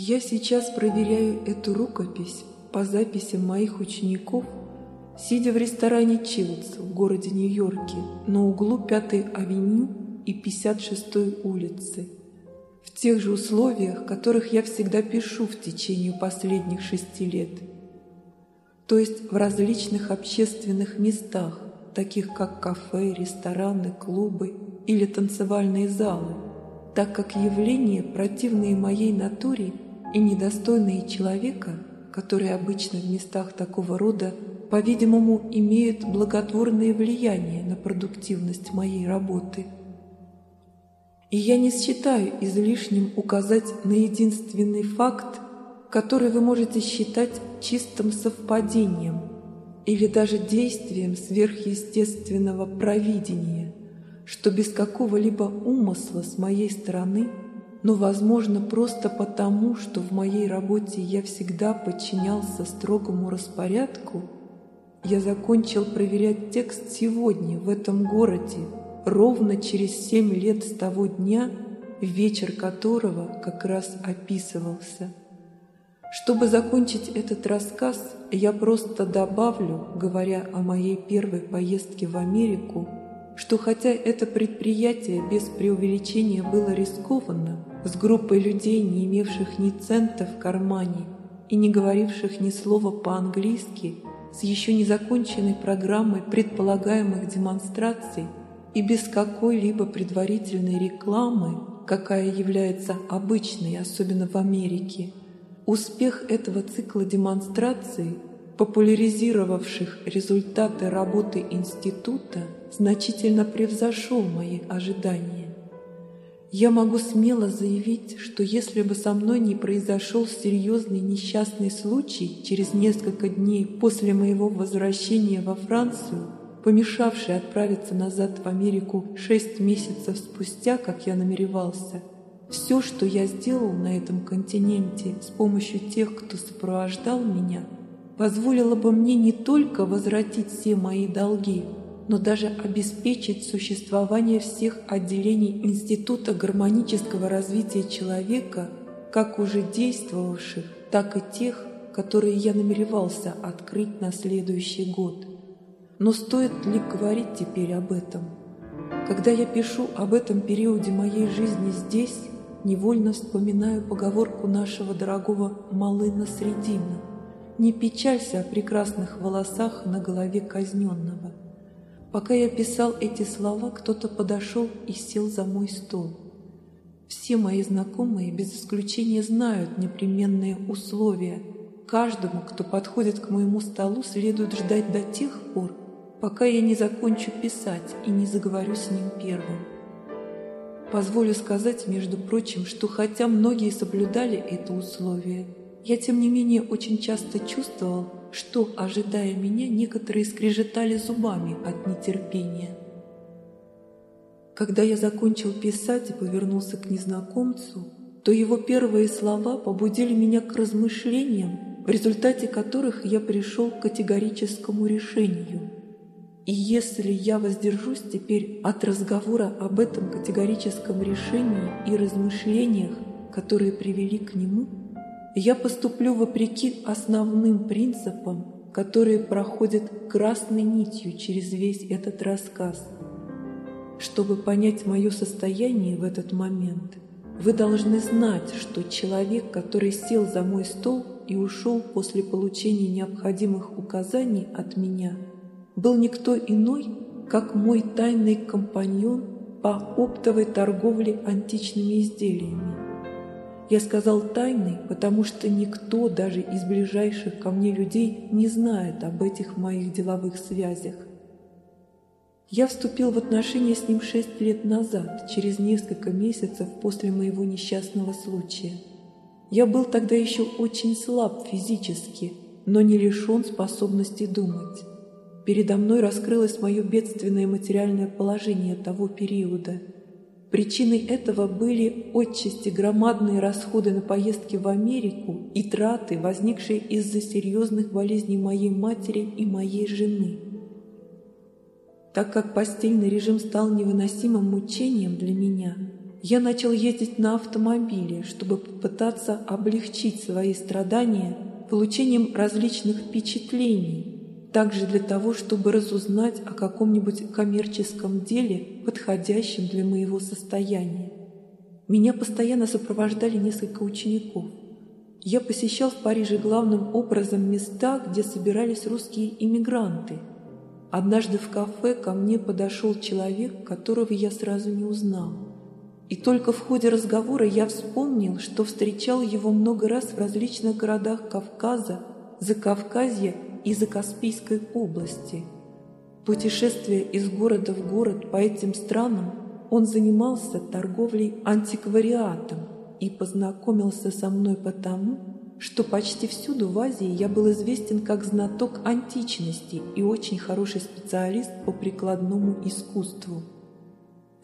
Я сейчас проверяю эту рукопись по записям моих учеников, сидя в ресторане Чилдс в городе Нью-Йорке на углу 5-й авеню и 56-й улицы, в тех же условиях, которых я всегда пишу в течение последних шести лет, то есть в различных общественных местах, таких как кафе, рестораны, клубы или танцевальные залы, так как явления, противные моей натуре и недостойные человека, которые обычно в местах такого рода, по-видимому, имеют благотворное влияние на продуктивность моей работы. И я не считаю излишним указать на единственный факт, который вы можете считать чистым совпадением – или даже действием сверхъестественного провидения, что без какого-либо умысла с моей стороны, но, возможно, просто потому, что в моей работе я всегда подчинялся строгому распорядку, я закончил проверять текст сегодня в этом городе, ровно через семь лет с того дня, вечер которого как раз описывался – чтобы закончить этот рассказ, я просто добавлю, говоря о моей первой поездке в Америку, что хотя это предприятие без преувеличения было рискованно, с группой людей, не имевших ни цента в кармане и не говоривших ни слова по-английски, с еще не законченной программой предполагаемых демонстраций и без какой-либо предварительной рекламы, какая является обычной, особенно в Америке, Успех этого цикла демонстраций, популяризировавших результаты работы института, значительно превзошел мои ожидания. Я могу смело заявить, что если бы со мной не произошел серьезный несчастный случай через несколько дней после моего возвращения во Францию, помешавший отправиться назад в Америку шесть месяцев спустя, как я намеревался – все, что я сделал на этом континенте с помощью тех, кто сопровождал меня, позволило бы мне не только возвратить все мои долги, но даже обеспечить существование всех отделений Института гармонического развития человека, как уже действовавших, так и тех, которые я намеревался открыть на следующий год. Но стоит ли говорить теперь об этом? Когда я пишу об этом периоде моей жизни здесь, невольно вспоминаю поговорку нашего дорогого Малына Средина «Не печалься о прекрасных волосах на голове казненного». Пока я писал эти слова, кто-то подошел и сел за мой стол. Все мои знакомые без исключения знают непременные условия. Каждому, кто подходит к моему столу, следует ждать до тех пор, пока я не закончу писать и не заговорю с ним первым. Позволю сказать, между прочим, что хотя многие соблюдали это условие, я тем не менее очень часто чувствовал, что, ожидая меня, некоторые скрежетали зубами от нетерпения. Когда я закончил писать и повернулся к незнакомцу, то его первые слова побудили меня к размышлениям, в результате которых я пришел к категорическому решению – и если я воздержусь теперь от разговора об этом категорическом решении и размышлениях, которые привели к нему, я поступлю вопреки основным принципам, которые проходят красной нитью через весь этот рассказ. Чтобы понять мое состояние в этот момент, вы должны знать, что человек, который сел за мой стол и ушел после получения необходимых указаний от меня – был никто иной, как мой тайный компаньон по оптовой торговле античными изделиями. Я сказал «тайный», потому что никто даже из ближайших ко мне людей не знает об этих моих деловых связях. Я вступил в отношения с ним шесть лет назад, через несколько месяцев после моего несчастного случая. Я был тогда еще очень слаб физически, но не лишен способности думать. Передо мной раскрылось мое бедственное материальное положение того периода. Причиной этого были отчасти громадные расходы на поездки в Америку и траты, возникшие из-за серьезных болезней моей матери и моей жены. Так как постельный режим стал невыносимым мучением для меня, я начал ездить на автомобиле, чтобы попытаться облегчить свои страдания получением различных впечатлений, также для того, чтобы разузнать о каком-нибудь коммерческом деле, подходящем для моего состояния. Меня постоянно сопровождали несколько учеников. Я посещал в Париже главным образом места, где собирались русские иммигранты. Однажды в кафе ко мне подошел человек, которого я сразу не узнал. И только в ходе разговора я вспомнил, что встречал его много раз в различных городах Кавказа, Закавказья и Закаспийской области. Путешествуя из города в город по этим странам, он занимался торговлей антиквариатом и познакомился со мной потому, что почти всюду в Азии я был известен как знаток античности и очень хороший специалист по прикладному искусству.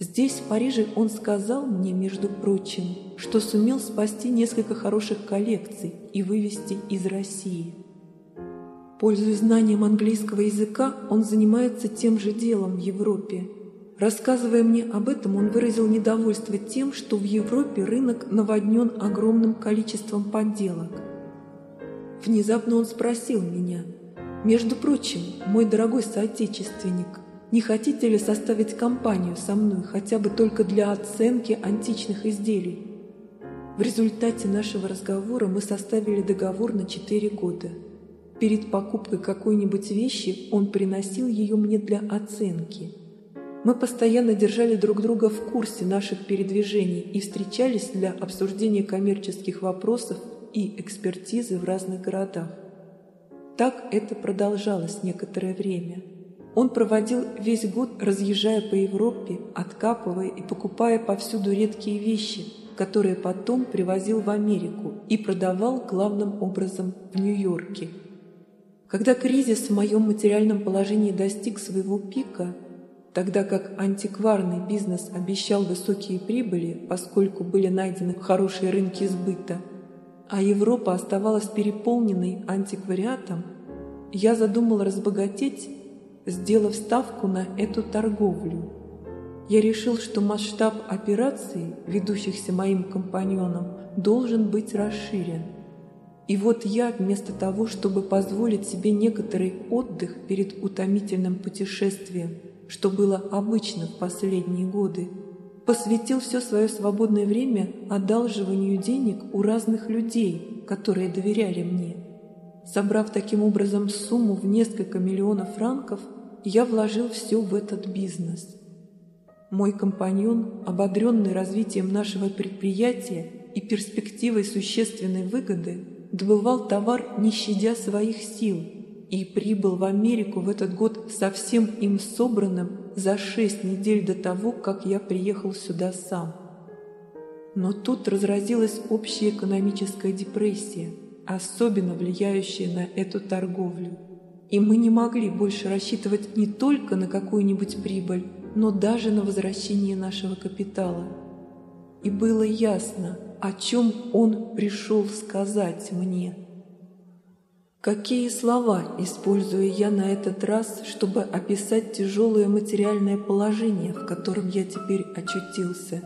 Здесь, в Париже, он сказал мне, между прочим, что сумел спасти несколько хороших коллекций и вывести из России. Пользуясь знанием английского языка, он занимается тем же делом в Европе. Рассказывая мне об этом, он выразил недовольство тем, что в Европе рынок наводнен огромным количеством подделок. Внезапно он спросил меня, «Между прочим, мой дорогой соотечественник, не хотите ли составить компанию со мной хотя бы только для оценки античных изделий? В результате нашего разговора мы составили договор на 4 года. Перед покупкой какой-нибудь вещи он приносил ее мне для оценки. Мы постоянно держали друг друга в курсе наших передвижений и встречались для обсуждения коммерческих вопросов и экспертизы в разных городах. Так это продолжалось некоторое время – он проводил весь год, разъезжая по Европе, откапывая и покупая повсюду редкие вещи, которые потом привозил в Америку и продавал главным образом в Нью-Йорке. Когда кризис в моем материальном положении достиг своего пика, тогда как антикварный бизнес обещал высокие прибыли, поскольку были найдены хорошие рынки сбыта, а Европа оставалась переполненной антиквариатом, я задумал разбогатеть сделав ставку на эту торговлю. Я решил, что масштаб операций, ведущихся моим компаньоном, должен быть расширен. И вот я, вместо того, чтобы позволить себе некоторый отдых перед утомительным путешествием, что было обычно в последние годы, посвятил все свое свободное время одалживанию денег у разных людей, которые доверяли мне. Собрав таким образом сумму в несколько миллионов франков, я вложил все в этот бизнес. Мой компаньон, ободренный развитием нашего предприятия и перспективой существенной выгоды, добывал товар, не щадя своих сил, и прибыл в Америку в этот год совсем им собранным за шесть недель до того, как я приехал сюда сам. Но тут разразилась общая экономическая депрессия, особенно влияющая на эту торговлю и мы не могли больше рассчитывать не только на какую-нибудь прибыль, но даже на возвращение нашего капитала. И было ясно, о чем он пришел сказать мне. Какие слова использую я на этот раз, чтобы описать тяжелое материальное положение, в котором я теперь очутился?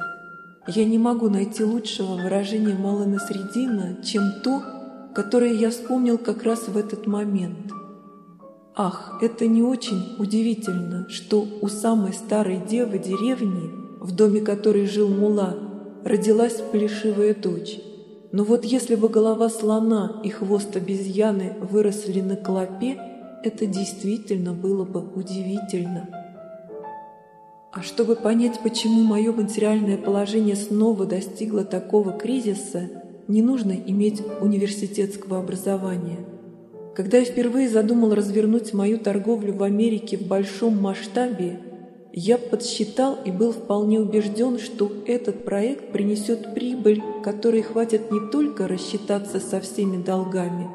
Я не могу найти лучшего выражения Малана Средина, чем то, которое я вспомнил как раз в этот момент – Ах, это не очень удивительно, что у самой старой девы деревни, в доме которой жил мула, родилась плешивая дочь. Но вот если бы голова слона и хвост обезьяны выросли на клопе, это действительно было бы удивительно. А чтобы понять, почему мое материальное положение снова достигло такого кризиса, не нужно иметь университетского образования – когда я впервые задумал развернуть мою торговлю в Америке в большом масштабе, я подсчитал и был вполне убежден, что этот проект принесет прибыль, которой хватит не только рассчитаться со всеми долгами,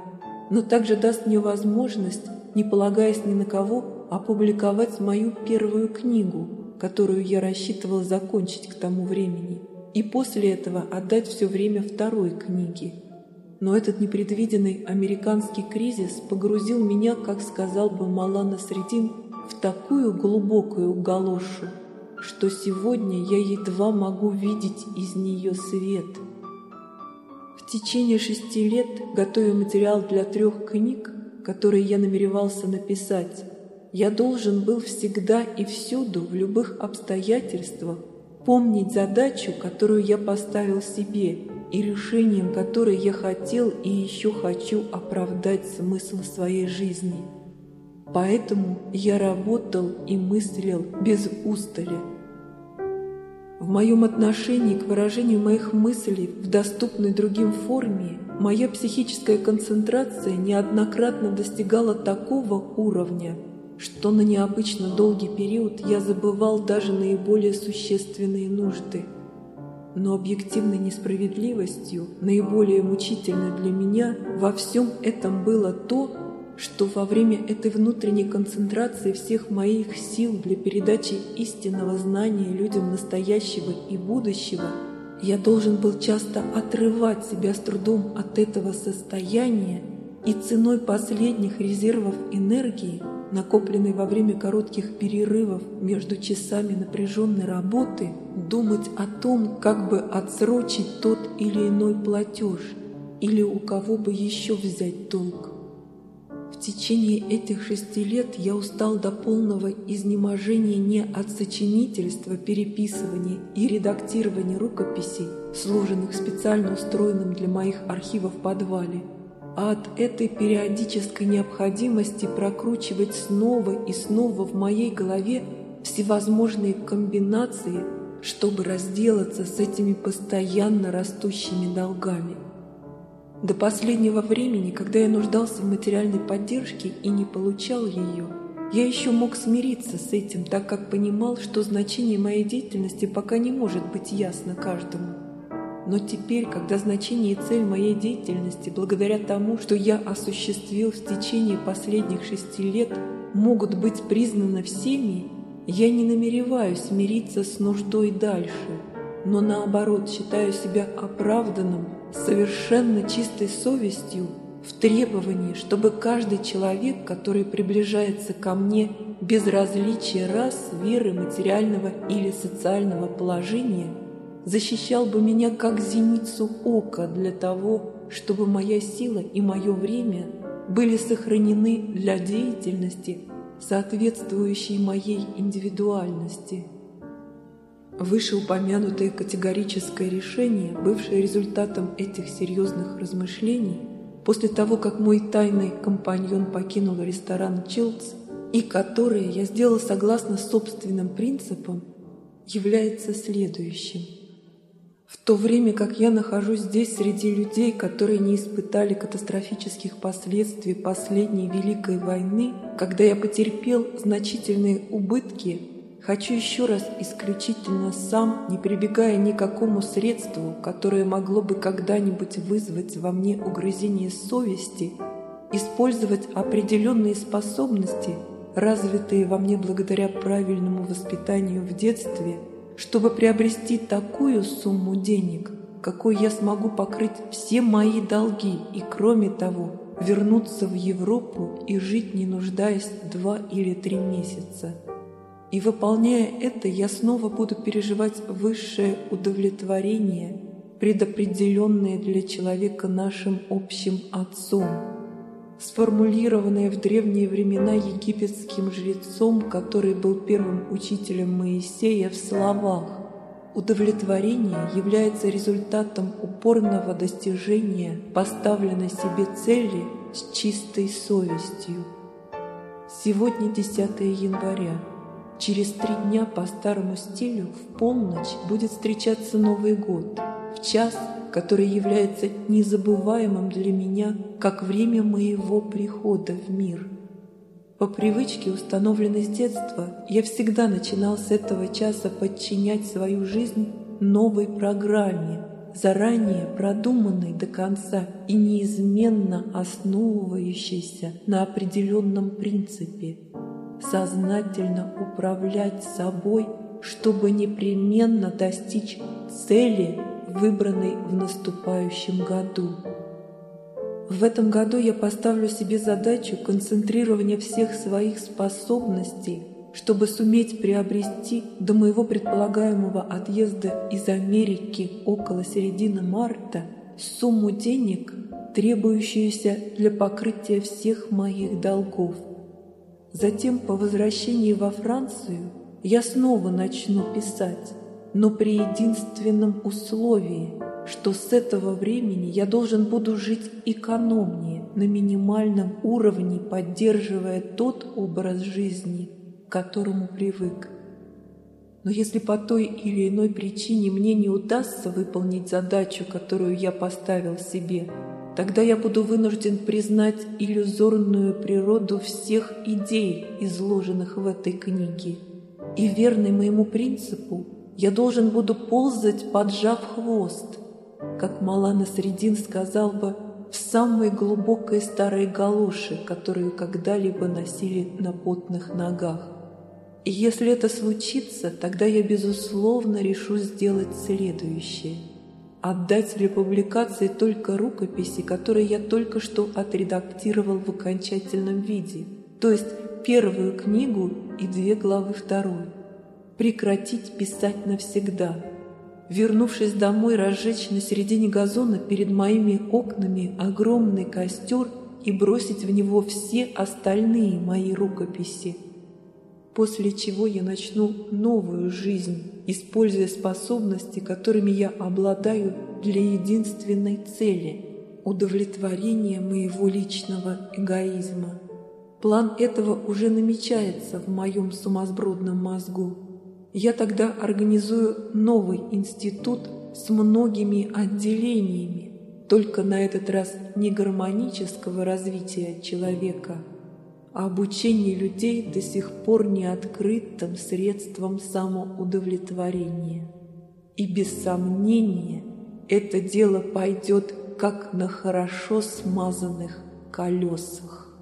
но также даст мне возможность, не полагаясь ни на кого, опубликовать мою первую книгу, которую я рассчитывал закончить к тому времени, и после этого отдать все время второй книге. Но этот непредвиденный американский кризис погрузил меня, как сказал бы Малана Средин, в такую глубокую галошу, что сегодня я едва могу видеть из нее свет. В течение шести лет, готовя материал для трех книг, которые я намеревался написать, я должен был всегда и всюду, в любых обстоятельствах, помнить задачу, которую я поставил себе, и решением которой я хотел и еще хочу оправдать смысл своей жизни. Поэтому я работал и мыслил без устали. В моем отношении к выражению моих мыслей в доступной другим форме моя психическая концентрация неоднократно достигала такого уровня – что на необычно долгий период я забывал даже наиболее существенные нужды. Но объективной несправедливостью, наиболее мучительной для меня, во всем этом было то, что во время этой внутренней концентрации всех моих сил для передачи истинного знания людям настоящего и будущего я должен был часто отрывать себя с трудом от этого состояния и ценой последних резервов энергии накопленный во время коротких перерывов между часами напряженной работы, думать о том, как бы отсрочить тот или иной платеж или у кого бы еще взять долг. Течение этих шести лет я устал до полного изнеможения не от сочинительства, переписывания и редактирования рукописей, сложенных специально устроенным для моих архивов подвале, а от этой периодической необходимости прокручивать снова и снова в моей голове всевозможные комбинации, чтобы разделаться с этими постоянно растущими долгами. До последнего времени, когда я нуждался в материальной поддержке и не получал ее, я еще мог смириться с этим, так как понимал, что значение моей деятельности пока не может быть ясно каждому. Но теперь, когда значение и цель моей деятельности, благодаря тому, что я осуществил в течение последних шести лет, могут быть признаны всеми, я не намереваюсь мириться с нуждой дальше, но наоборот считаю себя оправданным, совершенно чистой совестью в требовании, чтобы каждый человек, который приближается ко мне без различия рас, веры, материального или социального положения – защищал бы меня как зеницу ока для того, чтобы моя сила и мое время были сохранены для деятельности, соответствующей моей индивидуальности. Вышеупомянутое категорическое решение, бывшее результатом этих серьезных размышлений, после того, как мой тайный компаньон покинул ресторан «Чилдс», и которое я сделал согласно собственным принципам, является следующим – в то время как я нахожусь здесь среди людей, которые не испытали катастрофических последствий последней Великой войны, когда я потерпел значительные убытки, хочу еще раз исключительно сам, не прибегая ни к какому средству, которое могло бы когда-нибудь вызвать во мне угрызение совести, использовать определенные способности, развитые во мне благодаря правильному воспитанию в детстве – чтобы приобрести такую сумму денег, какой я смогу покрыть все мои долги и, кроме того, вернуться в Европу и жить, не нуждаясь два или три месяца. И выполняя это, я снова буду переживать высшее удовлетворение, предопределенное для человека нашим общим Отцом – сформулированное в древние времена египетским жрецом, который был первым учителем Моисея в словах. Удовлетворение является результатом упорного достижения поставленной себе цели с чистой совестью. Сегодня 10 января. Через три дня по старому стилю в полночь будет встречаться Новый год. В час который является незабываемым для меня как время моего прихода в мир. По привычке, установленной с детства, я всегда начинал с этого часа подчинять свою жизнь новой программе, заранее продуманной до конца и неизменно основывающейся на определенном принципе – сознательно управлять собой, чтобы непременно достичь цели – выбранный в наступающем году. В этом году я поставлю себе задачу концентрирования всех своих способностей чтобы суметь приобрести до моего предполагаемого отъезда из Америки около середины марта сумму денег, требующуюся для покрытия всех моих долгов. Затем по возвращении во Францию я снова начну писать, но при единственном условии, что с этого времени я должен буду жить экономнее, на минимальном уровне, поддерживая тот образ жизни, к которому привык. Но если по той или иной причине мне не удастся выполнить задачу, которую я поставил себе, тогда я буду вынужден признать иллюзорную природу всех идей, изложенных в этой книге. И верный моему принципу, я должен буду ползать, поджав хвост, как Малана Средин сказал бы, в самой глубокой старой галоши, которую когда-либо носили на потных ногах. И если это случится, тогда я, безусловно, решу сделать следующее. Отдать для публикации только рукописи, которые я только что отредактировал в окончательном виде, то есть первую книгу и две главы второй. Прекратить писать навсегда. Вернувшись домой, разжечь на середине газона перед моими окнами огромный костер и бросить в него все остальные мои рукописи – после чего я начну новую жизнь, используя способности, которыми я обладаю для единственной цели – удовлетворения моего личного эгоизма. План этого уже намечается в моем сумасбродном мозгу. Я тогда организую новый институт с многими отделениями, только на этот раз не гармонического развития человека – а обучение людей до сих пор не открытым средством самоудовлетворения. И без сомнения это дело пойдет как на хорошо смазанных колесах.